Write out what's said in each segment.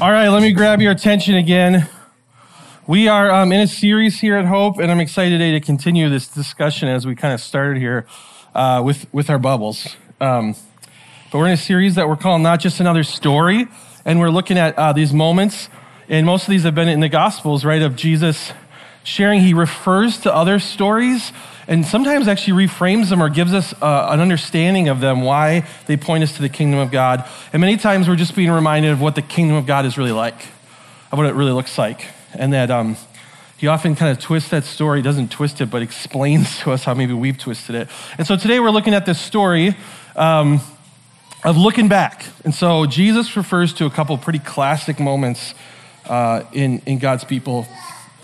All right, let me grab your attention again. We are um, in a series here at Hope, and I'm excited today to continue this discussion as we kind of started here uh, with, with our bubbles. Um, but we're in a series that we're calling Not Just Another Story, and we're looking at uh, these moments, and most of these have been in the Gospels, right, of Jesus sharing. He refers to other stories and sometimes actually reframes them or gives us uh, an understanding of them, why they point us to the kingdom of God. And many times we're just being reminded of what the kingdom of God is really like, of what it really looks like. And that um, he often kind of twists that story, doesn't twist it, but explains to us how maybe we've twisted it. And so today we're looking at this story. Um, of looking back. And so Jesus refers to a couple pretty classic moments uh, in, in God's people.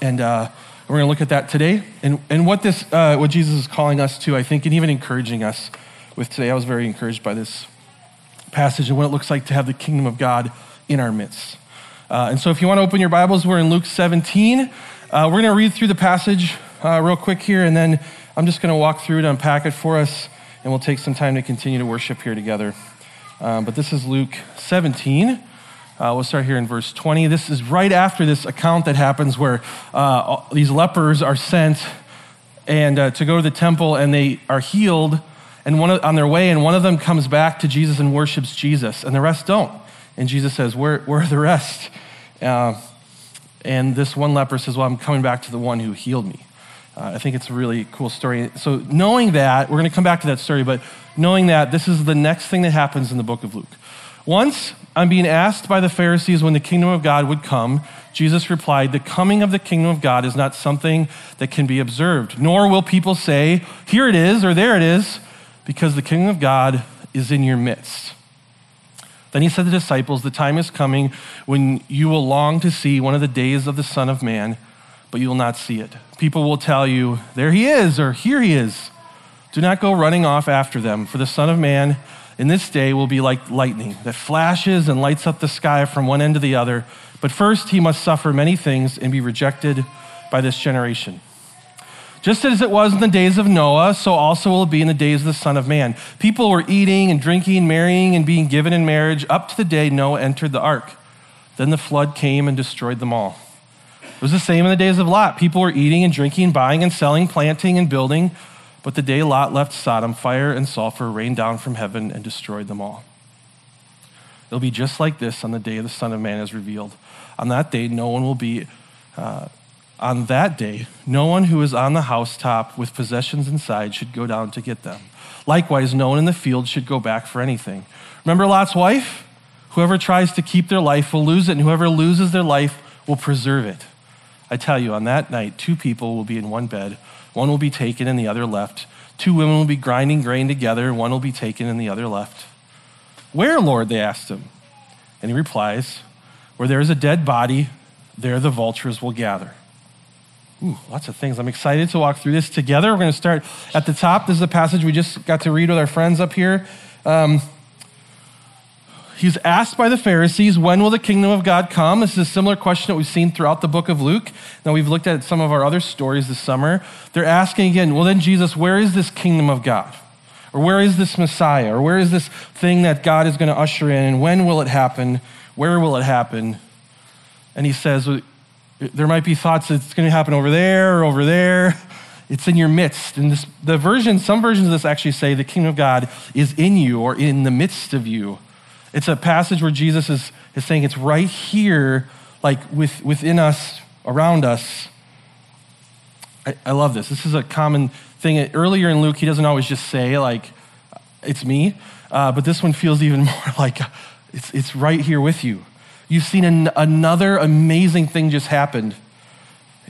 And uh, we're going to look at that today and, and what, this, uh, what Jesus is calling us to, I think, and even encouraging us with today. I was very encouraged by this passage and what it looks like to have the kingdom of God in our midst. Uh, and so, if you want to open your Bibles, we're in Luke 17. Uh, we're going to read through the passage uh, real quick here, and then I'm just going to walk through it, unpack it for us, and we'll take some time to continue to worship here together. Um, but this is Luke 17. Uh, we'll start here in verse 20. This is right after this account that happens where uh, these lepers are sent and uh, to go to the temple and they are healed and one of, on their way and one of them comes back to jesus and worships jesus and the rest don't. And jesus says where, where are the rest? Uh, and this one leper says well i'm coming back to the one who healed me. Uh, i think it's a really cool story. So knowing that we're going to come back to that story but knowing that this is the next thing that happens in the book of luke once on being asked by the Pharisees when the kingdom of God would come, Jesus replied, The coming of the kingdom of God is not something that can be observed, nor will people say, Here it is, or there it is, because the kingdom of God is in your midst. Then he said to the disciples, The time is coming when you will long to see one of the days of the Son of Man, but you will not see it. People will tell you, There he is, or Here he is. Do not go running off after them, for the Son of Man in this day will be like lightning that flashes and lights up the sky from one end to the other. But first, he must suffer many things and be rejected by this generation. Just as it was in the days of Noah, so also will it be in the days of the Son of Man. People were eating and drinking, marrying and being given in marriage up to the day Noah entered the ark. Then the flood came and destroyed them all. It was the same in the days of Lot. People were eating and drinking, buying and selling, planting and building. But the day Lot left Sodom, fire and sulfur rained down from heaven and destroyed them all. It'll be just like this on the day the Son of Man is revealed. On that day, no one will be, uh, on that day, no one who is on the housetop with possessions inside should go down to get them. Likewise, no one in the field should go back for anything. Remember Lot's wife? Whoever tries to keep their life will lose it, and whoever loses their life will preserve it. I tell you, on that night, two people will be in one bed. One will be taken and the other left. Two women will be grinding grain together. One will be taken and the other left. Where, Lord? They asked him. And he replies, Where there is a dead body, there the vultures will gather. Ooh, lots of things. I'm excited to walk through this together. We're going to start at the top. This is a passage we just got to read with our friends up here. Um, He's asked by the Pharisees, when will the kingdom of God come? This is a similar question that we've seen throughout the book of Luke. Now, we've looked at some of our other stories this summer. They're asking again, well, then, Jesus, where is this kingdom of God? Or where is this Messiah? Or where is this thing that God is going to usher in? And when will it happen? Where will it happen? And he says, there might be thoughts that it's going to happen over there or over there. It's in your midst. And this, the version, some versions of this actually say the kingdom of God is in you or in the midst of you. It's a passage where Jesus is, is saying it's right here, like with, within us, around us. I, I love this. This is a common thing. Earlier in Luke, he doesn't always just say, like, it's me, uh, but this one feels even more like it's, it's right here with you. You've seen an, another amazing thing just happened.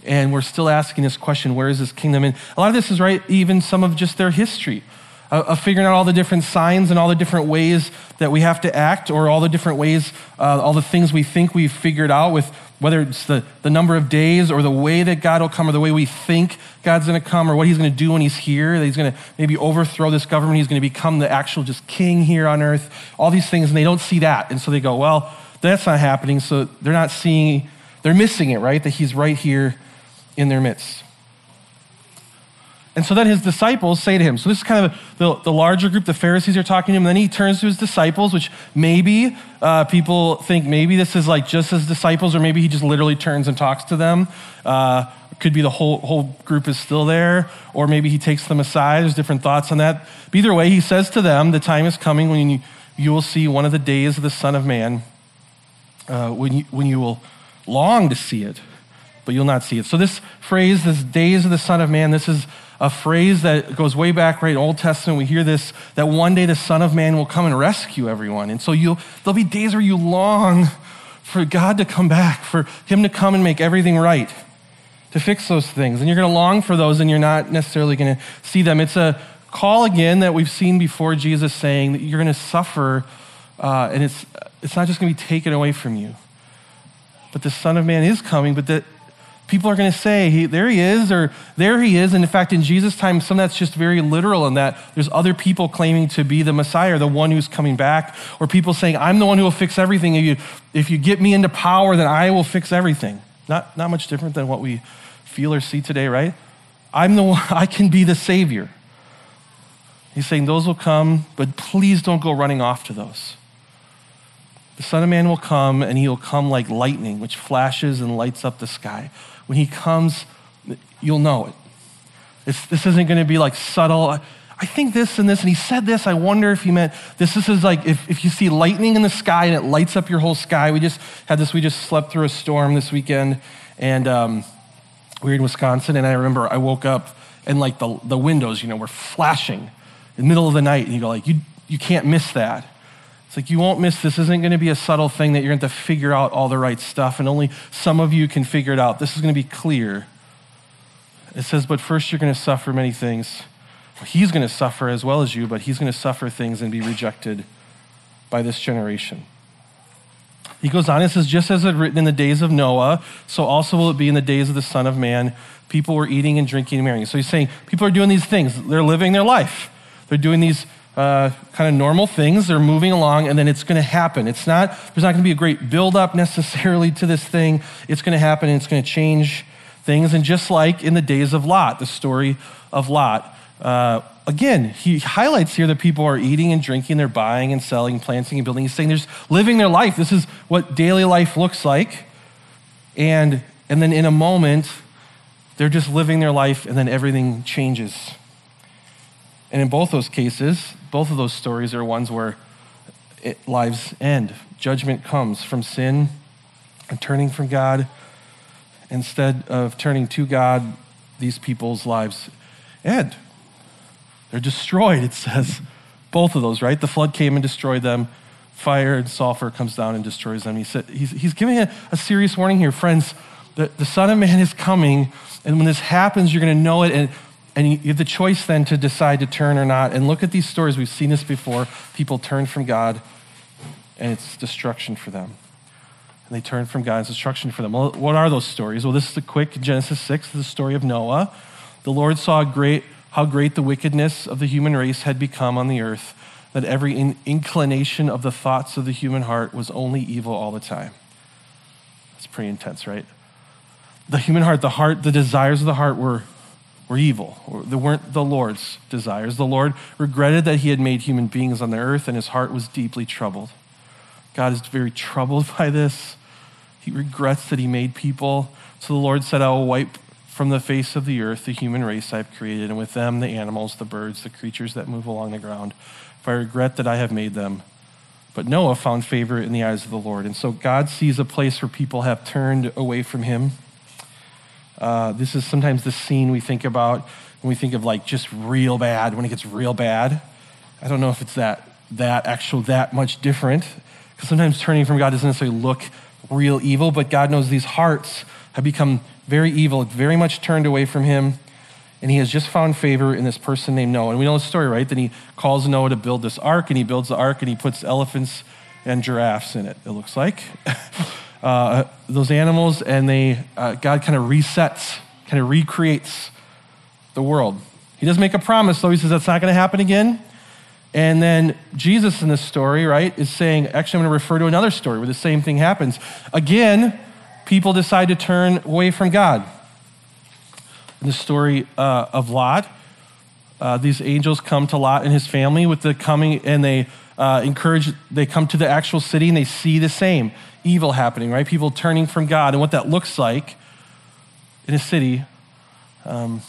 And we're still asking this question where is this kingdom? And a lot of this is right, even some of just their history of figuring out all the different signs and all the different ways that we have to act, or all the different ways, uh, all the things we think we've figured out with whether it's the, the number of days or the way that God will come or the way we think God's going to come or what he's going to do when he's here, that he's going to maybe overthrow this government, he's going to become the actual just king here on earth, all these things, and they don't see that. And so they go, well, that's not happening. So they're not seeing, they're missing it, right? That he's right here in their midst. And so then his disciples say to him, so this is kind of the, the larger group, the Pharisees are talking to him, and then he turns to his disciples, which maybe uh, people think maybe this is like just his disciples, or maybe he just literally turns and talks to them. Uh, could be the whole, whole group is still there, or maybe he takes them aside. There's different thoughts on that. But either way, he says to them, The time is coming when you, you will see one of the days of the Son of Man, uh, when, you, when you will long to see it, but you'll not see it. So, this phrase, this days of the Son of Man, this is a phrase that goes way back, right? Old Testament, we hear this that one day the Son of Man will come and rescue everyone. And so you'll, there'll be days where you long for God to come back, for Him to come and make everything right, to fix those things. And you're going to long for those, and you're not necessarily going to see them. It's a call again that we've seen before Jesus saying that you're going to suffer, uh, and it's, it's not just going to be taken away from you. But the Son of Man is coming, but that people are going to say, hey, there he is, or there he is. And in fact, in Jesus' time, some that's just very literal in that there's other people claiming to be the Messiah, the one who's coming back, or people saying, I'm the one who will fix everything. If you, if you get me into power, then I will fix everything. Not, not much different than what we feel or see today, right? I'm the one, I can be the Savior. He's saying those will come, but please don't go running off to those. The Son of Man will come, and he will come like lightning, which flashes and lights up the sky. When he comes, you'll know it. It's, this isn't going to be like subtle. I think this and this, and he said this. I wonder if he meant this. This is like if, if you see lightning in the sky and it lights up your whole sky. We just had this, we just slept through a storm this weekend, and um, we were in Wisconsin, and I remember I woke up and like the, the windows, you know, were flashing in the middle of the night, and you go like, you, you can't miss that. It's like you won't miss this. Isn't going to be a subtle thing that you're going to figure out all the right stuff, and only some of you can figure it out. This is going to be clear. It says, but first you're going to suffer many things. He's going to suffer as well as you, but he's going to suffer things and be rejected by this generation. He goes on and says, just as it written in the days of Noah, so also will it be in the days of the Son of Man. People were eating and drinking and marrying. So he's saying people are doing these things. They're living their life. They're doing these uh, kind of normal things. They're moving along, and then it's going to happen. It's not, there's not going to be a great buildup necessarily to this thing. It's going to happen, and it's going to change things. And just like in the days of Lot, the story of Lot, uh, again, he highlights here that people are eating and drinking, they're buying and selling, planting and building. He's saying they're living their life. This is what daily life looks like. And, and then in a moment, they're just living their life, and then everything changes. And in both those cases, both of those stories are ones where it, lives end. Judgment comes from sin and turning from God. Instead of turning to God, these people's lives end. They're destroyed, it says. Both of those, right? The flood came and destroyed them. Fire and sulfur comes down and destroys them. He said, he's, he's giving a, a serious warning here. Friends, the, the Son of Man is coming, and when this happens, you're going to know it. And and you have the choice then to decide to turn or not. And look at these stories. We've seen this before. People turn from God, and it's destruction for them. And they turn from God's destruction for them. Well, what are those stories? Well, this is the quick Genesis 6, the story of Noah. The Lord saw great, how great the wickedness of the human race had become on the earth, that every in- inclination of the thoughts of the human heart was only evil all the time. That's pretty intense, right? The human heart, the heart, the desires of the heart were were evil. or They weren't the Lord's desires. The Lord regretted that he had made human beings on the earth, and his heart was deeply troubled. God is very troubled by this. He regrets that he made people. So the Lord said, I will wipe from the face of the earth the human race I have created, and with them the animals, the birds, the creatures that move along the ground. For I regret that I have made them. But Noah found favor in the eyes of the Lord. And so God sees a place where people have turned away from him uh, this is sometimes the scene we think about when we think of like just real bad, when it gets real bad. I don't know if it's that, that actual, that much different. Because sometimes turning from God doesn't necessarily look real evil, but God knows these hearts have become very evil, very much turned away from Him. And He has just found favor in this person named Noah. And we know the story, right? Then He calls Noah to build this ark, and He builds the ark, and He puts elephants and giraffes in it, it looks like. uh, those animals, and they, uh, God kind of resets, kind of recreates the world. He does make a promise, though. He says that's not going to happen again. And then Jesus in this story, right, is saying, actually, I'm going to refer to another story where the same thing happens. Again, people decide to turn away from God. In the story uh, of Lot, uh, these angels come to Lot and his family with the coming, and they uh, encourage, they come to the actual city and they see the same evil happening, right? People turning from God and what that looks like in a city. Um,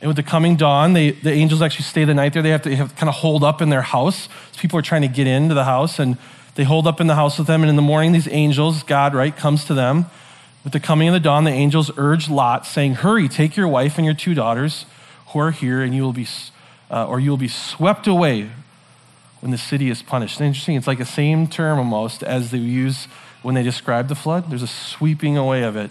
and with the coming dawn, they, the angels actually stay the night there. They have to, have kind of hold up in their house. So people are trying to get into the house, and they hold up in the house with them. And in the morning, these angels, God, right, comes to them. With the coming of the dawn, the angels urge Lot, saying, Hurry, take your wife and your two daughters who are here, and you will be, uh, or you will be swept away when the city is punished. And interesting, it's like the same term almost as they use when they describe the flood. There's a sweeping away of it.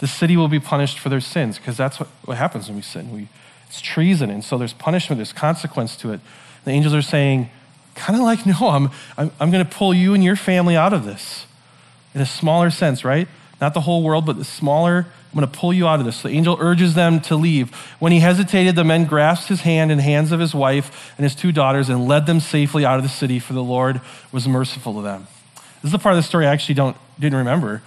The city will be punished for their sins because that's what, what happens when we sin. We, it's treason, and so there's punishment, there's consequence to it. The angels are saying, kind of like, no, I'm, I'm, I'm going to pull you and your family out of this in a smaller sense, right? Not the whole world, but the smaller. I'm going to pull you out of this. The angel urges them to leave. When he hesitated, the men grasped his hand and hands of his wife and his two daughters and led them safely out of the city, for the Lord was merciful to them. This is the part of the story I actually don't, didn't remember.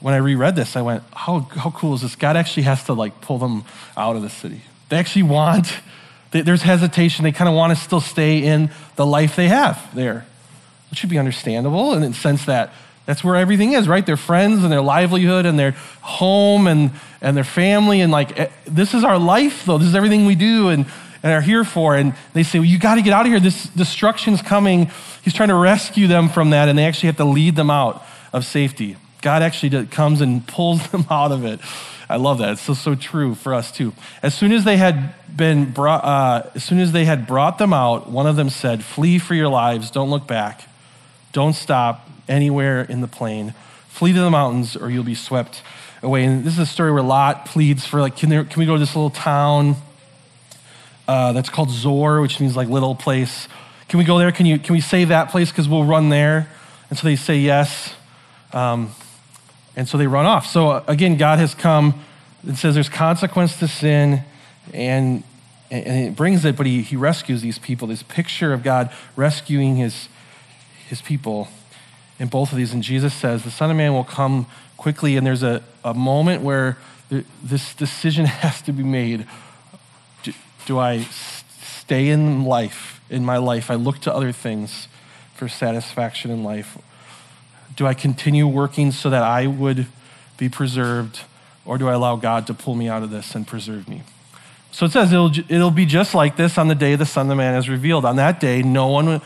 When I reread this, I went, how, how cool is this? God actually has to like pull them out of the city. They actually want, they, there's hesitation. They kind of want to still stay in the life they have there, which should be understandable in the sense that that's where everything is, right? Their friends and their livelihood and their home and, and their family. And like, eh, this is our life, though. This is everything we do and, and are here for. And they say, well, you got to get out of here. This destruction's coming. He's trying to rescue them from that. And they actually have to lead them out of safety. God actually comes and pulls them out of it. I love that. It's so, so true for us too. As soon as they had been brought, uh, as soon as they had brought them out, one of them said, "Flee for your lives. Don't look back. Don't stop anywhere in the plain. Flee to the mountains, or you'll be swept away." And this is a story where Lot pleads for, like, can, there, can we go to this little town uh, that's called Zoar, which means like little place? Can we go there? Can you? Can we save that place because we'll run there? And so they say yes. Um, and so they run off. So uh, again, God has come and says there's consequence to sin, and, and it brings it, but he, he rescues these people. This picture of God rescuing his, his people in both of these. And Jesus says, The Son of Man will come quickly, and there's a, a moment where this decision has to be made. Do, do I stay in life, in my life? I look to other things for satisfaction in life do I continue working so that I would be preserved, or do I allow God to pull me out of this and preserve me? So it says it'll, it'll be just like this on the day the Son of Man is revealed. On that day, no one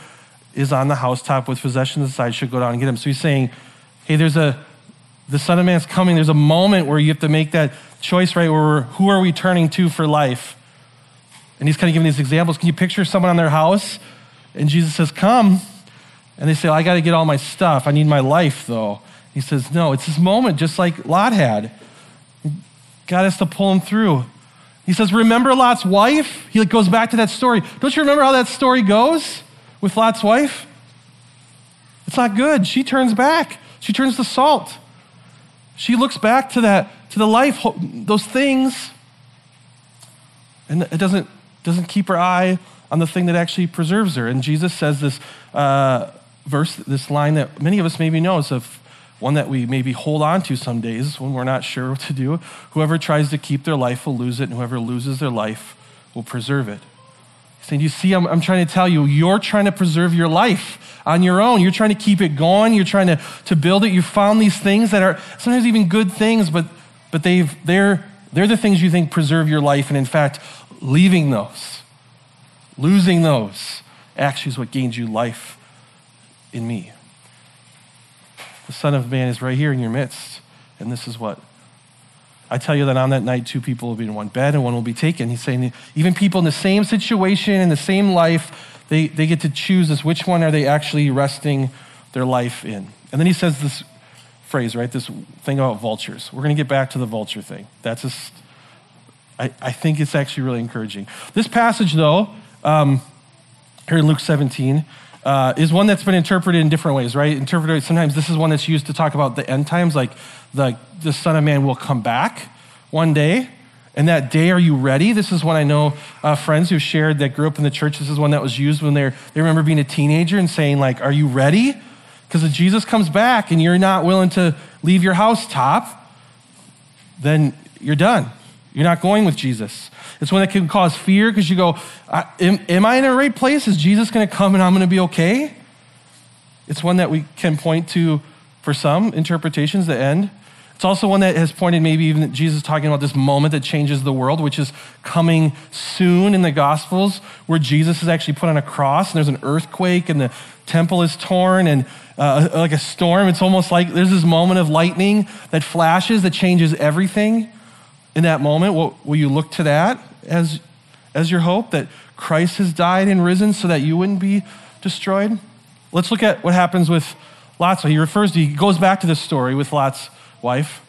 is on the housetop with possessions inside should go down and get him. So he's saying, hey, there's a, the Son of Man's coming. There's a moment where you have to make that choice, right? Where who are we turning to for life? And he's kind of giving these examples. Can you picture someone on their house? And Jesus says, come. And they say, I got to get all my stuff. I need my life, though. He says, No, it's this moment just like Lot had. God has to pull him through. He says, Remember Lot's wife? He goes back to that story. Don't you remember how that story goes with Lot's wife? It's not good. She turns back, she turns to salt. She looks back to that, to the life, those things, and it doesn't, doesn't keep her eye on the thing that actually preserves her. And Jesus says this. Uh, verse, this line that many of us maybe know is of one that we maybe hold on to some days when we're not sure what to do. Whoever tries to keep their life will lose it, and whoever loses their life will preserve it. Saying, You see, I'm, I'm trying to tell you, you're trying to preserve your life on your own. You're trying to keep it going. You're trying to, to build it. You found these things that are sometimes even good things, but, but they've, they're, they're the things you think preserve your life. And in fact, leaving those, losing those, actually is what gains you life in me. The Son of Man is right here in your midst. And this is what I tell you that on that night, two people will be in one bed and one will be taken. He's saying even people in the same situation, in the same life, they, they get to choose this which one are they actually resting their life in. And then he says this phrase, right? This thing about vultures. We're going to get back to the vulture thing. That's just, I, I think it's actually really encouraging. This passage, though, um, here in Luke 17, uh, is one that's been interpreted in different ways, right? Interpreted sometimes this is one that's used to talk about the end times, like the, the Son of Man will come back one day. And that day, are you ready? This is one I know uh, friends who shared that grew up in the church. This is one that was used when they're, they remember being a teenager and saying, like, are you ready? Because if Jesus comes back and you're not willing to leave your house top, then you're done. You're not going with Jesus. It's one that can cause fear because you go, am, am I in the right place? Is Jesus going to come and I'm going to be okay? It's one that we can point to for some interpretations, the end. It's also one that has pointed maybe even Jesus talking about this moment that changes the world, which is coming soon in the Gospels, where Jesus is actually put on a cross and there's an earthquake and the temple is torn and uh, like a storm. It's almost like there's this moment of lightning that flashes that changes everything. In that moment, will, will you look to that as, as your hope that Christ has died and risen so that you wouldn't be destroyed? Let's look at what happens with Lot's. He refers to, he goes back to this story with Lot's wife.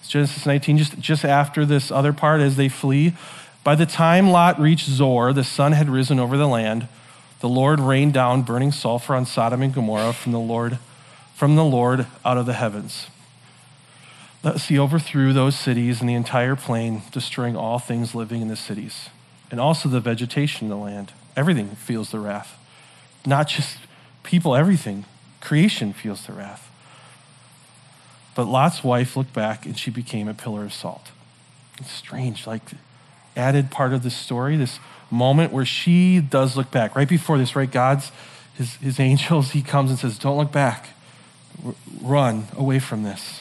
It's Genesis 19, just, just after this other part as they flee. By the time Lot reached Zoar, the sun had risen over the land. The Lord rained down burning sulfur on Sodom and Gomorrah from the Lord, from the Lord out of the heavens. Thus he overthrew those cities and the entire plain, destroying all things living in the cities, and also the vegetation in the land. Everything feels the wrath. Not just people, everything. Creation feels the wrath. But Lot's wife looked back and she became a pillar of salt. It's strange, like added part of the story, this moment where she does look back. Right before this, right? God's, his, his angels, he comes and says, Don't look back. Run away from this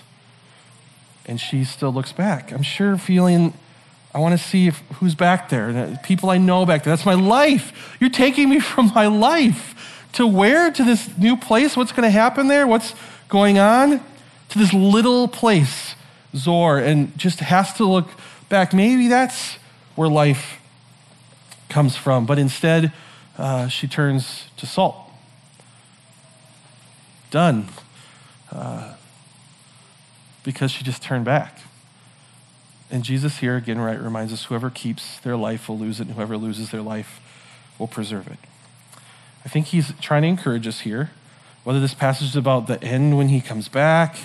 and she still looks back. I'm sure feeling, I want to see if, who's back there, people I know back there. That's my life. You're taking me from my life to where? To this new place? What's going to happen there? What's going on? To this little place, Zoar, and just has to look back. Maybe that's where life comes from. But instead, uh, she turns to salt. Done. Uh, because she just turned back. And Jesus here again right reminds us whoever keeps their life will lose it, and whoever loses their life will preserve it. I think he's trying to encourage us here, whether this passage is about the end when he comes back,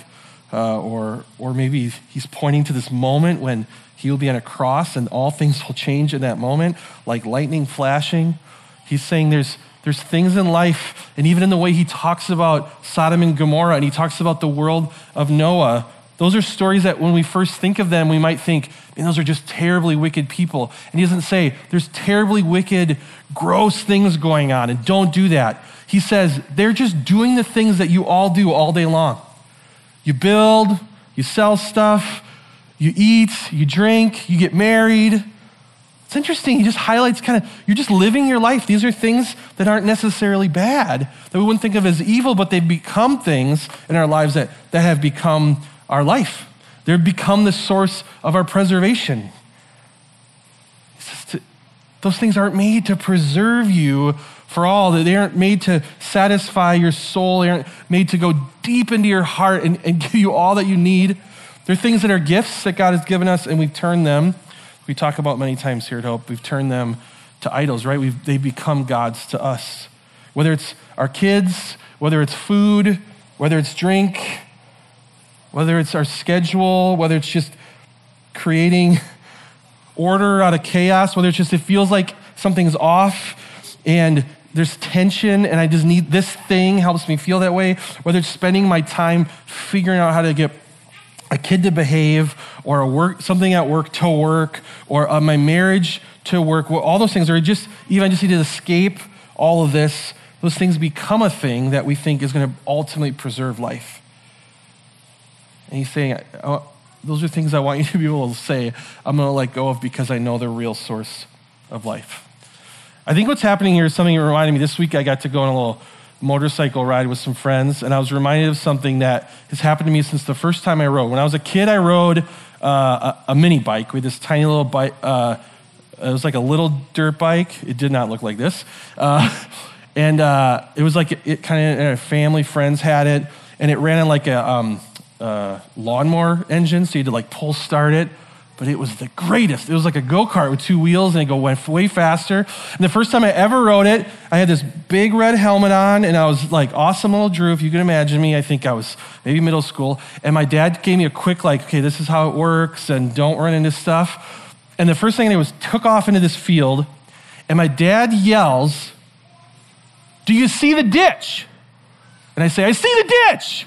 uh, or, or maybe he's pointing to this moment when he will be on a cross and all things will change in that moment, like lightning flashing. He's saying there's, there's things in life, and even in the way he talks about Sodom and Gomorrah, and he talks about the world of Noah, those are stories that when we first think of them, we might think, man, those are just terribly wicked people. And he doesn't say, there's terribly wicked, gross things going on, and don't do that. He says, they're just doing the things that you all do all day long. You build, you sell stuff, you eat, you drink, you get married. It's interesting. He just highlights kind of, you're just living your life. These are things that aren't necessarily bad, that we wouldn't think of as evil, but they've become things in our lives that, that have become our life—they've become the source of our preservation. To, those things aren't made to preserve you for all. They aren't made to satisfy your soul. They aren't made to go deep into your heart and, and give you all that you need. They're things that are gifts that God has given us, and we've turned them. We talk about many times here at Hope. We've turned them to idols, right? We've, they become gods to us. Whether it's our kids, whether it's food, whether it's drink, whether it's our schedule, whether it's just creating order out of chaos, whether it's just it feels like something's off and there's tension and I just need this thing helps me feel that way, whether it's spending my time figuring out how to get a kid to behave or a work something at work to work or uh, my marriage to work all those things or just even i just need to escape all of this those things become a thing that we think is going to ultimately preserve life and he's saying, Those are things I want you to be able to say, I'm going to let go of because I know the real source of life. I think what's happening here is something that reminded me. This week I got to go on a little motorcycle ride with some friends, and I was reminded of something that has happened to me since the first time I rode. When I was a kid, I rode uh, a, a, mini bike with this tiny little bike. Uh, it was like a little dirt bike. It did not look like this. Uh, and uh, it was like it, it kind of family friends had it, and it ran in like a um, uh, lawnmower engine, so you had to like pull start it. But it was the greatest. It was like a go kart with two wheels, and it go went way faster. And the first time I ever rode it, I had this big red helmet on, and I was like awesome little Drew, if you can imagine me. I think I was maybe middle school, and my dad gave me a quick like, okay, this is how it works, and don't run into stuff. And the first thing I did was took off into this field, and my dad yells, "Do you see the ditch?" And I say, "I see the ditch."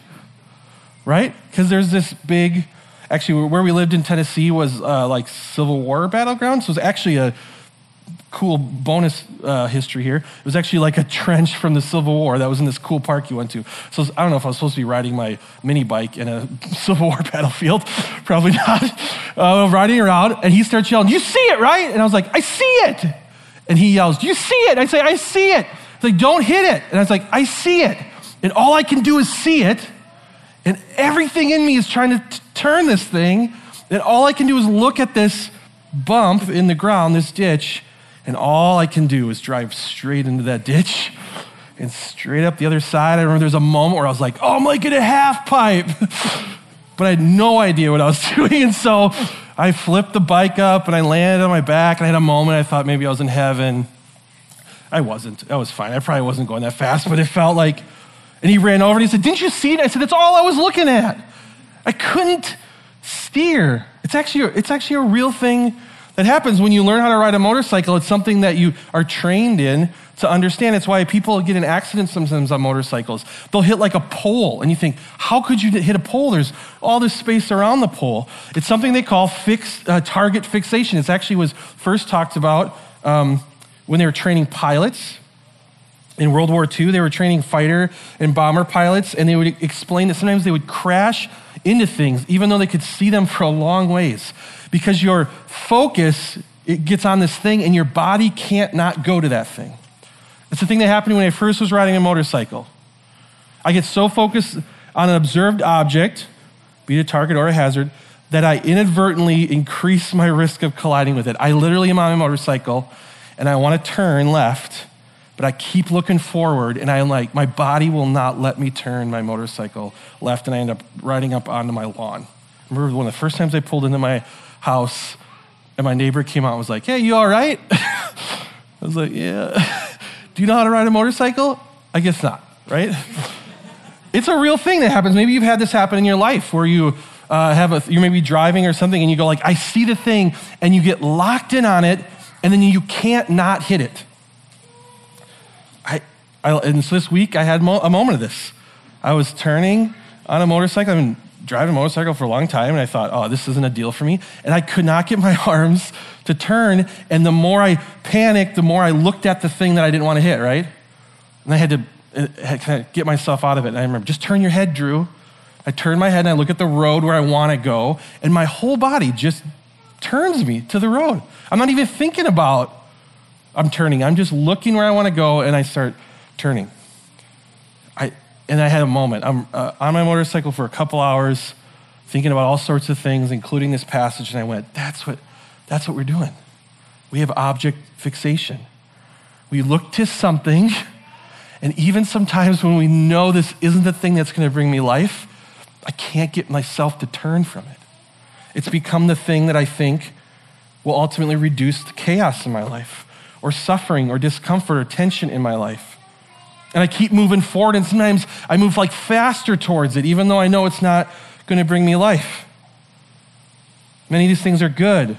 Right? Because there's this big, actually where we lived in Tennessee was uh, like Civil War battleground. So it was actually a cool bonus uh, history here. It was actually like a trench from the Civil War that was in this cool park you went to. So I don't know if I was supposed to be riding my mini bike in a Civil War battlefield. Probably not. Uh, riding around, and he starts yelling, You see it, right? And I was like, I see it. And he yells, You see it? I say, I see it. He's like, Don't hit it. And I was like, I see it. And all I can do is see it. And everything in me is trying to t- turn this thing. And all I can do is look at this bump in the ground, this ditch and all I can do is drive straight into that ditch and straight up the other side. I remember there was a moment where I was like, oh, I'm like in a half pipe. but I had no idea what I was doing. And so I flipped the bike up and I landed on my back and I had a moment. I thought maybe I was in heaven. I wasn't. I was fine. I probably wasn't going that fast, but it felt like, and he ran over and he said, Didn't you see it? I said, That's all I was looking at. I couldn't steer. It's actually, it's actually a real thing that happens when you learn how to ride a motorcycle. It's something that you are trained in to understand. It's why people get in accidents sometimes on motorcycles. They'll hit like a pole, and you think, how could you hit a pole? There's all this space around the pole. It's something they call fixed, uh, target fixation. It actually was first talked about um, when they were training pilots. In World War II, they were training fighter and bomber pilots, and they would explain that sometimes they would crash into things, even though they could see them for a long ways because your focus it gets on this thing and your body can't not go to that thing. It's the thing that happened when I first was riding a motorcycle. I get so focused on an observed object, be it a target or a hazard, that I inadvertently increase my risk of colliding with it. I literally am on a motorcycle and I want to turn left, but I keep looking forward and I'm like, my body will not let me turn my motorcycle left and I end up riding up onto my lawn. Remember one of the first times I pulled into my house, and my neighbor came out and was like, Hey, you all right? I was like, Yeah. Do you know how to ride a motorcycle? I guess not, right? it's a real thing that happens. Maybe you've had this happen in your life where you uh, have a, you may be driving or something and you go like, I see the thing, and you get locked in on it, and then you can't not hit it. I, and so this week I had a moment of this. I was turning on a motorcycle. I've been driving a motorcycle for a long time, and I thought, oh, this isn't a deal for me. And I could not get my arms to turn. And the more I panicked, the more I looked at the thing that I didn't want to hit, right? And I had to uh, kind of get myself out of it. And I remember, just turn your head, Drew. I turn my head and I look at the road where I want to go, and my whole body just turns me to the road. I'm not even thinking about I'm turning. I'm just looking where I want to go, and I start turning. I, and I had a moment. I'm uh, on my motorcycle for a couple hours, thinking about all sorts of things, including this passage, and I went, that's what, that's what we're doing. We have object fixation. We look to something, and even sometimes when we know this isn't the thing that's going to bring me life, I can't get myself to turn from it. It's become the thing that I think will ultimately reduce the chaos in my life, or suffering, or discomfort, or tension in my life. And I keep moving forward, and sometimes I move like faster towards it, even though I know it's not going to bring me life. Many of these things are good,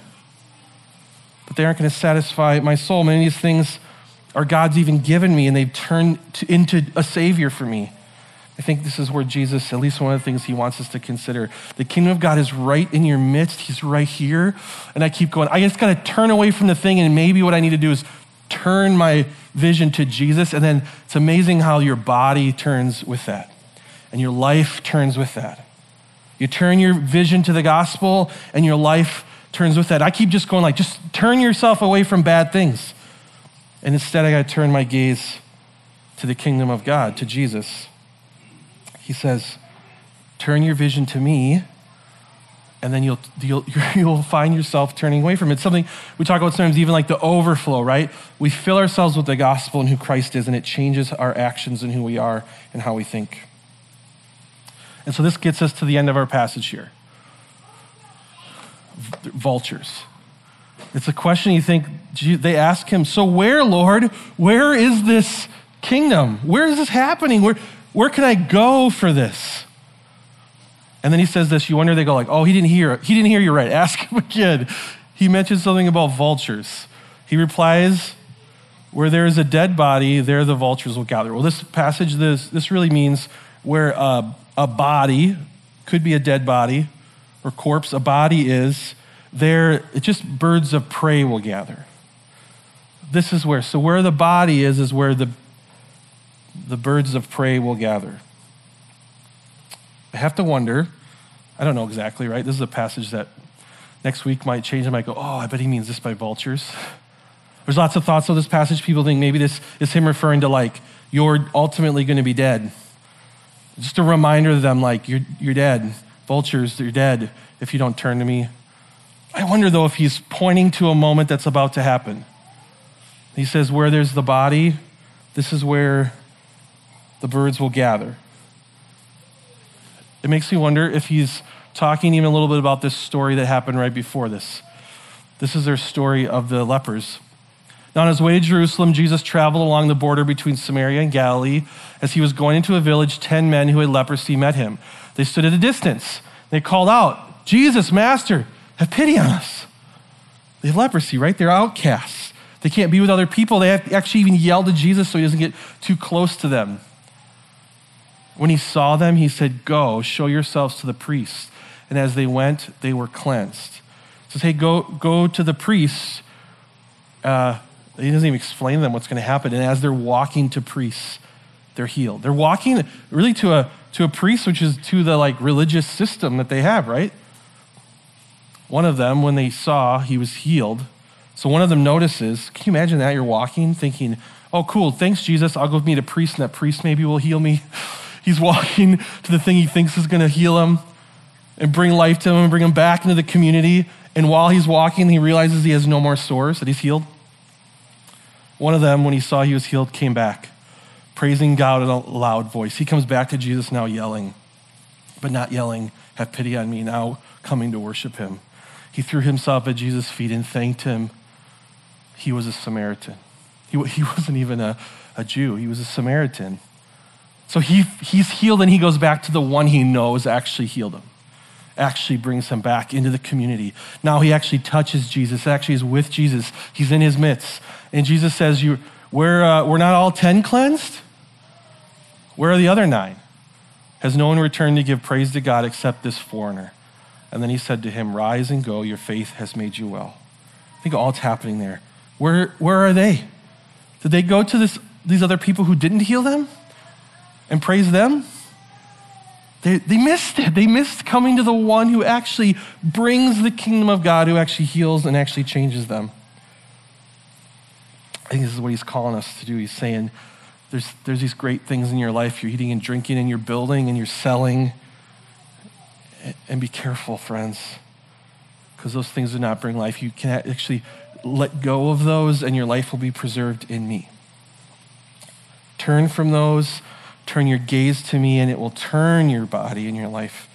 but they aren't going to satisfy my soul. Many of these things are God's even given me, and they've turned to, into a Savior for me. I think this is where Jesus, at least one of the things he wants us to consider. The kingdom of God is right in your midst. He's right here. And I keep going, I just got to turn away from the thing, and maybe what I need to do is turn my vision to Jesus. And then it's amazing how your body turns with that and your life turns with that. You turn your vision to the gospel and your life turns with that. I keep just going like, just turn yourself away from bad things. And instead, I got to turn my gaze to the kingdom of God, to Jesus. He says, Turn your vision to me and then you'll, you'll, you'll find yourself turning away from it. Something we talk about sometimes, even like the overflow, right? We fill ourselves with the gospel and who Christ is, and it changes our actions and who we are and how we think. And so this gets us to the end of our passage here vultures. It's a question you think, they ask him, So where, Lord? Where is this kingdom? Where is this happening? Where, where can I go for this? And then he says this, you wonder, they go like, oh, he didn't hear, he didn't hear you right. Ask him again. He mentions something about vultures. He replies, where there is a dead body, there the vultures will gather. Well, this passage, this, this really means where a, a body, could be a dead body, or corpse, a body is, there, it's just birds of prey will gather. This is where, so where the body is, is where the, the birds of prey will gather. I have to wonder, I don't know exactly, right? This is a passage that next week might change. I might go, oh, I bet he means this by vultures. There's lots of thoughts on this passage. People think maybe this is him referring to like, you're ultimately going to be dead. Just a reminder to them, like, you're, you're dead. Vultures, you're dead if you don't turn to me. I wonder, though, if he's pointing to a moment that's about to happen. He says, Where there's the body, this is where the birds will gather. It makes me wonder if he's talking even a little bit about this story that happened right before this. This is their story of the lepers. Now, on his way to Jerusalem, Jesus traveled along the border between Samaria and Galilee. As he was going into a village, ten men who had leprosy met him. They stood at a distance. They called out, Jesus, Master, have pity on us. They have leprosy, right? They're outcasts. They can't be with other people. They actually even yelled to Jesus so he doesn't get too close to them. When he saw them, he said, Go, show yourselves to the priests. And as they went, they were cleansed. He says, Hey, go, go to the priests. Uh, he doesn't even explain to them what's going to happen. And as they're walking to priests, they're healed. They're walking really to a, to a priest, which is to the like religious system that they have, right? One of them, when they saw he was healed, so one of them notices, can you imagine that? You're walking thinking, oh, cool, thanks, Jesus. I'll go meet a priest, and that priest maybe will heal me. He's walking to the thing he thinks is going to heal him and bring life to him and bring him back into the community. And while he's walking, he realizes he has no more sores, that he's healed. One of them, when he saw he was healed, came back, praising God in a loud voice. He comes back to Jesus now yelling, but not yelling, Have pity on me, now coming to worship him. He threw himself at Jesus' feet and thanked him. He was a Samaritan. He, he wasn't even a, a Jew, he was a Samaritan. So he, he's healed and he goes back to the one he knows actually healed him, actually brings him back into the community. Now he actually touches Jesus, actually is with Jesus. He's in his midst. And Jesus says, you, we're, uh, we're not all 10 cleansed? Where are the other nine? Has no one returned to give praise to God except this foreigner? And then he said to him, Rise and go, your faith has made you well. Think of all that's happening there. Where, where are they? Did they go to this, these other people who didn't heal them and praise them? They, they missed it. They missed coming to the one who actually brings the kingdom of God, who actually heals and actually changes them. I think this is what he's calling us to do. He's saying, there's, there's these great things in your life. You're eating and drinking and you're building and you're selling. And be careful, friends, because those things do not bring life. You can actually let go of those and your life will be preserved in me. Turn from those, turn your gaze to me, and it will turn your body and your life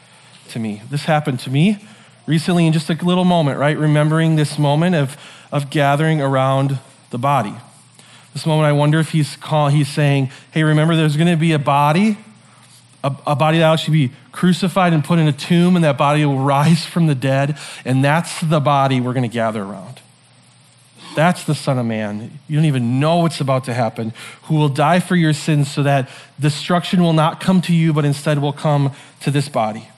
to me. This happened to me recently in just a little moment, right? Remembering this moment of, of gathering around the body. This moment, I wonder if he's call, he's saying, "Hey, remember, there's going to be a body, a, a body that will actually be crucified and put in a tomb, and that body will rise from the dead, and that's the body we're going to gather around." That's the Son of Man. You don't even know what's about to happen, who will die for your sins so that destruction will not come to you, but instead will come to this body.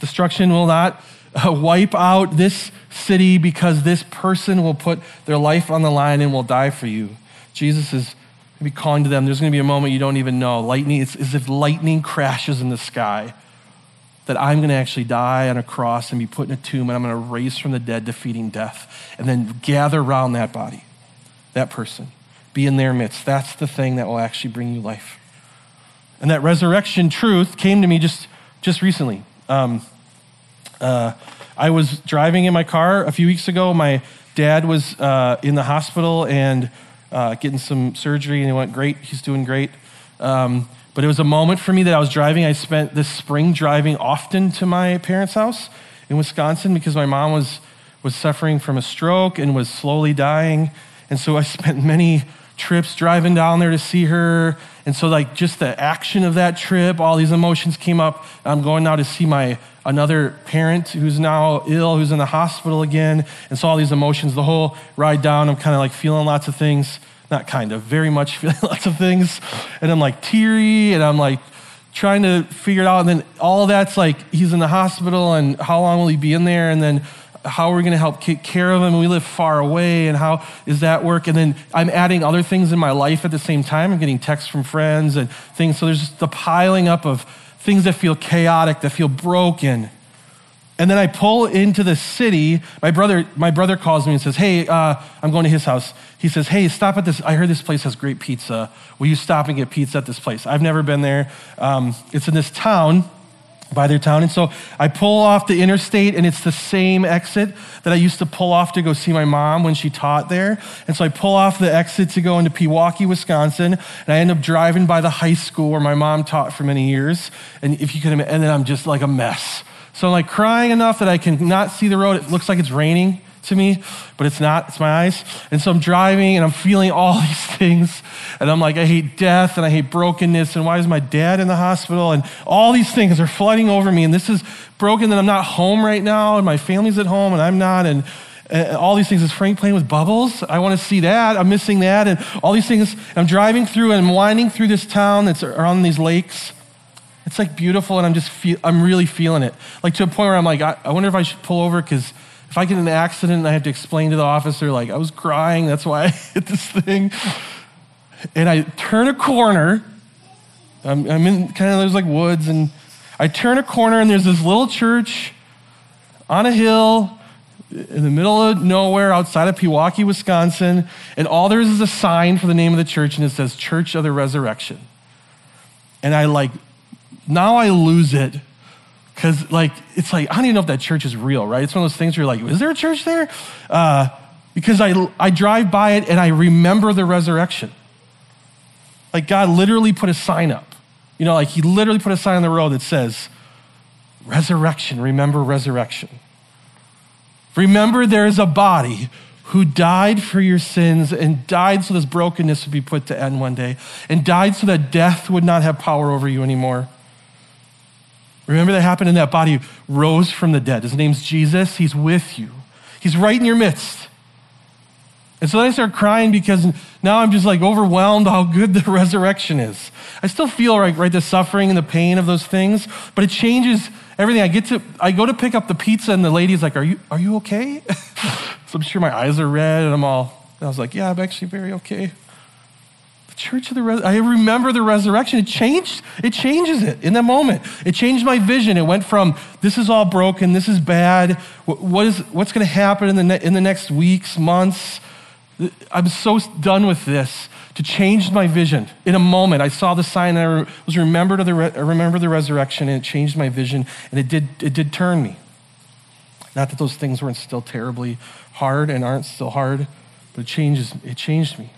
Destruction will not uh, wipe out this city because this person will put their life on the line and will die for you. Jesus is be calling to them. There's going to be a moment you don't even know. Lightning, it's as if lightning crashes in the sky. That I'm going to actually die on a cross and be put in a tomb and I'm going to raise from the dead, defeating death. And then gather around that body, that person, be in their midst. That's the thing that will actually bring you life. And that resurrection truth came to me just, just recently. Um, uh, I was driving in my car a few weeks ago. My dad was uh, in the hospital and uh, getting some surgery, and he went great. He's doing great. Um, but it was a moment for me that I was driving. I spent this spring driving often to my parents' house in Wisconsin because my mom was, was suffering from a stroke and was slowly dying. And so I spent many trips driving down there to see her. And so, like, just the action of that trip, all these emotions came up. I'm going now to see my another parent who's now ill, who's in the hospital again. And so, all these emotions, the whole ride down, I'm kind of like feeling lots of things. Not kind of, very much feeling lots of things. And I'm like teary, and I'm like trying to figure it out. And then all that's like, he's in the hospital and how long will he be in there? And then how are we going to help take care of him? We live far away, and how does that work? And then I'm adding other things in my life at the same time. I'm getting texts from friends and things. So there's the piling up of things that feel chaotic, that feel broken. And then I pull into the city. My brother, my brother calls me and says, Hey, uh, I'm going to his house. He says, Hey, stop at this. I heard this place has great pizza. Will you stop and get pizza at this place? I've never been there. Um, it's in this town by their town. And so I pull off the interstate, and it's the same exit that I used to pull off to go see my mom when she taught there. And so I pull off the exit to go into Pewaukee, Wisconsin, and I end up driving by the high school where my mom taught for many years. And if you can, and then I'm just like a mess. So I'm like crying enough that I can not see the road. It looks like it's raining to me, but it's not. It's my eyes. And so I'm driving and I'm feeling all these things. And I'm like, I hate death and I hate brokenness. And why is my dad in the hospital? And all these things are flooding over me. And this is broken that I'm not home right now and my family's at home and I'm not. And, and all these things. Is Frank playing with bubbles? I want to see that. I'm missing that. And all these things. I'm driving through and I'm winding through this town that's around these lakes. It's like beautiful, and I'm just feel, I'm really feeling it. Like to a point where I'm like, I, I wonder if I should pull over because if I get in an accident and I have to explain to the officer, like, I was crying, that's why I hit this thing. And I turn a corner. I'm, I'm in kind of, there's like woods, and I turn a corner, and there's this little church on a hill in the middle of nowhere outside of Pewaukee, Wisconsin. And all there is is a sign for the name of the church, and it says Church of the Resurrection. And I like, now I lose it because, like, it's like, I don't even know if that church is real, right? It's one of those things where you're like, is there a church there? Uh, because I, I drive by it and I remember the resurrection. Like, God literally put a sign up. You know, like, He literally put a sign on the road that says, Resurrection, remember resurrection. Remember there is a body who died for your sins and died so this brokenness would be put to end one day, and died so that death would not have power over you anymore. Remember that happened in that body rose from the dead. His name's Jesus. He's with you. He's right in your midst. And so then I start crying because now I'm just like overwhelmed how good the resurrection is. I still feel right, right, the suffering and the pain of those things, but it changes everything. I get to, I go to pick up the pizza and the lady's like, "Are you, are you okay?" so I'm sure my eyes are red and I'm all. And I was like, "Yeah, I'm actually very okay." The church of the res- I remember the resurrection. It changed. It changes it in that moment. It changed my vision. It went from this is all broken. This is bad. What is what's going to happen in the ne- in the next weeks, months? I'm so done with this. To change my vision in a moment, I saw the sign I was remembered of the re- I remember the resurrection, and it changed my vision, and it did it did turn me. Not that those things weren't still terribly hard and aren't still hard, but it changes. It changed me.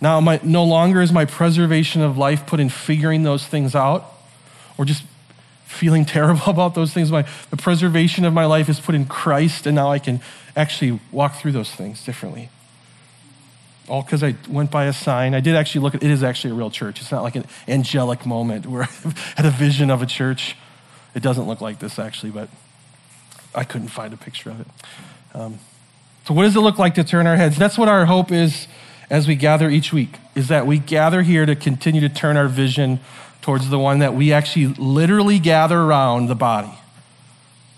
Now, my, no longer is my preservation of life put in figuring those things out or just feeling terrible about those things. My, the preservation of my life is put in Christ, and now I can actually walk through those things differently. All because I went by a sign. I did actually look at it is actually a real church. It's not like an angelic moment where I had a vision of a church. It doesn't look like this actually, but I couldn't find a picture of it. Um, so, what does it look like to turn our heads? That's what our hope is as we gather each week is that we gather here to continue to turn our vision towards the one that we actually literally gather around the body,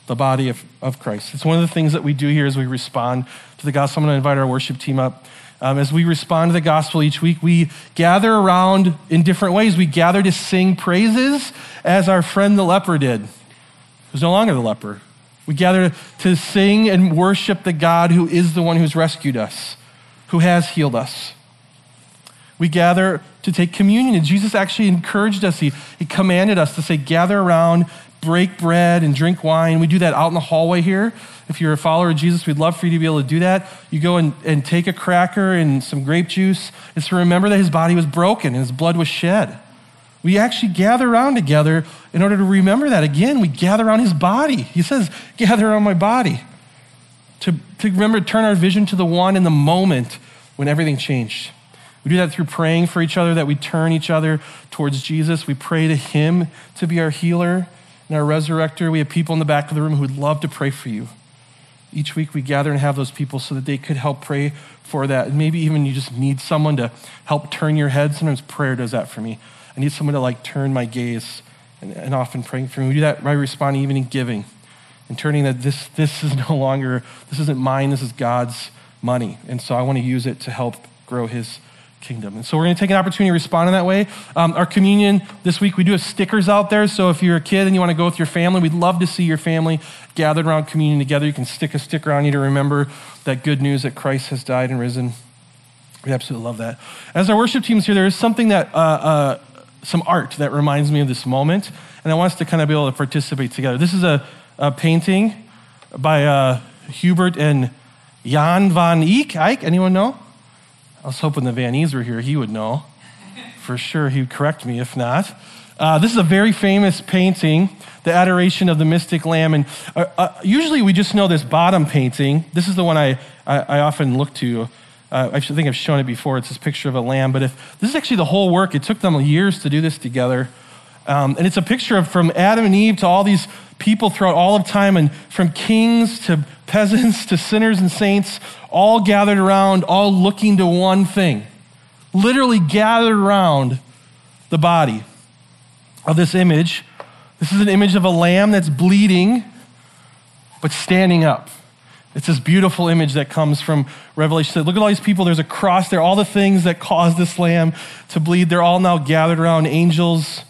the body of, of Christ. It's one of the things that we do here as we respond to the gospel. I'm going to invite our worship team up. Um, as we respond to the gospel each week, we gather around in different ways. We gather to sing praises as our friend the leper did, who's no longer the leper. We gather to sing and worship the God who is the one who's rescued us who has healed us. We gather to take communion, and Jesus actually encouraged us. He, he commanded us to say, gather around, break bread, and drink wine. We do that out in the hallway here. If you're a follower of Jesus, we'd love for you to be able to do that. You go and, and take a cracker and some grape juice. It's to remember that his body was broken and his blood was shed. We actually gather around together in order to remember that. Again, we gather around his body. He says, gather around my body to, to remember to turn our vision to the one in the moment when everything changed. We do that through praying for each other, that we turn each other towards Jesus. We pray to Him to be our healer and our resurrector. We have people in the back of the room who would love to pray for you. Each week we gather and have those people so that they could help pray for that. Maybe even you just need someone to help turn your head. Sometimes prayer does that for me. I need someone to like turn my gaze and, and often praying for me. We do that by responding even in giving and turning that this, this is no longer, this isn't mine, this is God's money. And so I want to use it to help grow his kingdom. And so we're going to take an opportunity to respond in that way. Um, our communion this week, we do have stickers out there. So if you're a kid and you want to go with your family, we'd love to see your family gathered around communion together. You can stick a sticker on you to remember that good news that Christ has died and risen. We absolutely love that. As our worship team's here, there is something that, uh, uh, some art that reminds me of this moment. And I want us to kind of be able to participate together. This is a, a painting by uh, Hubert and Jan van Eyck. Eyck. Anyone know? I was hoping the Van Ees were here. He would know. For sure, he would correct me if not. Uh, this is a very famous painting, The Adoration of the Mystic Lamb. And uh, uh, usually we just know this bottom painting. This is the one I, I, I often look to. Uh, I think I've shown it before. It's this picture of a lamb. But if this is actually the whole work, it took them years to do this together. Um, and it's a picture of from Adam and Eve to all these people throughout all of time, and from kings to peasants to sinners and saints, all gathered around, all looking to one thing. Literally gathered around the body of this image. This is an image of a lamb that's bleeding, but standing up. It's this beautiful image that comes from Revelation. Look at all these people. There's a cross there. All the things that caused this lamb to bleed, they're all now gathered around angels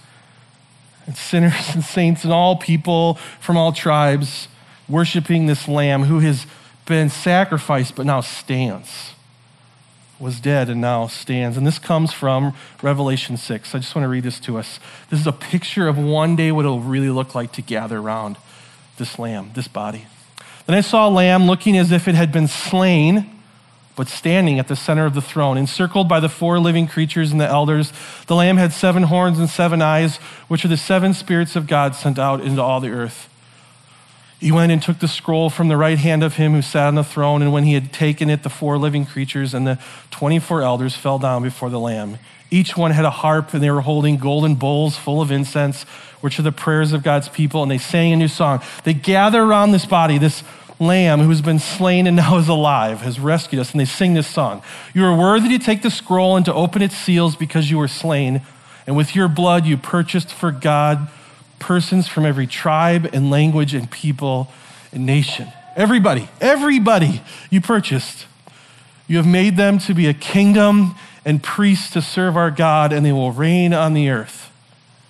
and sinners and saints and all people from all tribes worshiping this lamb who has been sacrificed but now stands was dead and now stands. And this comes from revelation 6 i just want to read this to us. This is a picture of one day what it'll really look like to gather around this lamb this body. Then i saw a lamb looking as if it had been slain but standing at the center of the throne, encircled by the four living creatures and the elders. The Lamb had seven horns and seven eyes, which are the seven spirits of God sent out into all the earth. He went and took the scroll from the right hand of him who sat on the throne, and when he had taken it, the four living creatures and the 24 elders fell down before the Lamb. Each one had a harp, and they were holding golden bowls full of incense, which are the prayers of God's people, and they sang a new song. They gather around this body, this lamb who's been slain and now is alive has rescued us. And they sing this song You are worthy to take the scroll and to open its seals because you were slain. And with your blood, you purchased for God persons from every tribe and language and people and nation. Everybody, everybody you purchased. You have made them to be a kingdom and priests to serve our God, and they will reign on the earth.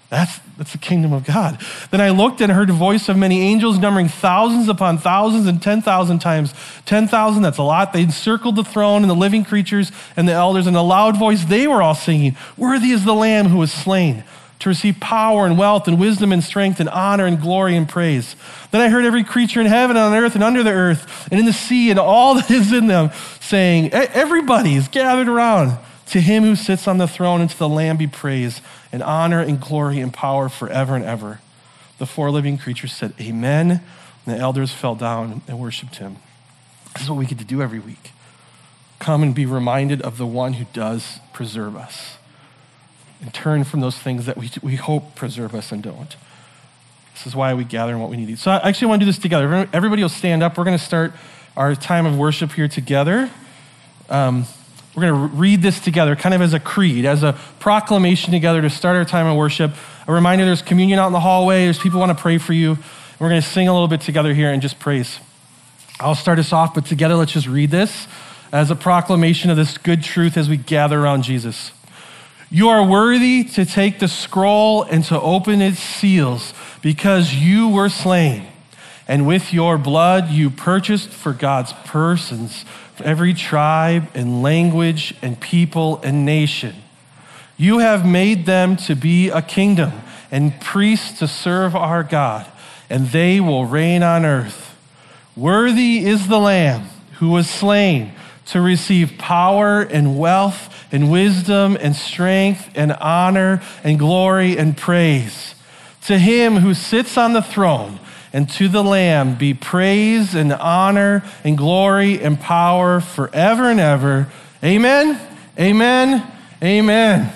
That's, that's the kingdom of God. Then I looked and heard a voice of many angels, numbering thousands upon thousands and 10,000 times 10,000. That's a lot. They encircled the throne and the living creatures and the elders. In a loud voice, they were all singing, Worthy is the Lamb who was slain to receive power and wealth and wisdom and strength and honor and glory and praise. Then I heard every creature in heaven and on earth and under the earth and in the sea and all that is in them saying, Everybody is gathered around. To him who sits on the throne and to the Lamb be praise and honor and glory and power forever and ever. The four living creatures said, Amen. And the elders fell down and worshiped him. This is what we get to do every week. Come and be reminded of the one who does preserve us and turn from those things that we, we hope preserve us and don't. This is why we gather and what we need. So I actually want to do this together. Everybody will stand up. We're going to start our time of worship here together. Um, we're going to read this together, kind of as a creed, as a proclamation together to start our time of worship. A reminder there's communion out in the hallway, there's people want to pray for you. We're going to sing a little bit together here and just praise. I'll start us off, but together let's just read this as a proclamation of this good truth as we gather around Jesus. You are worthy to take the scroll and to open its seals because you were slain. And with your blood, you purchased for God's persons every tribe and language and people and nation. You have made them to be a kingdom and priests to serve our God, and they will reign on earth. Worthy is the Lamb who was slain to receive power and wealth and wisdom and strength and honor and glory and praise. To him who sits on the throne and to the Lamb be praise and honor and glory and power forever and ever. Amen. Amen. Amen.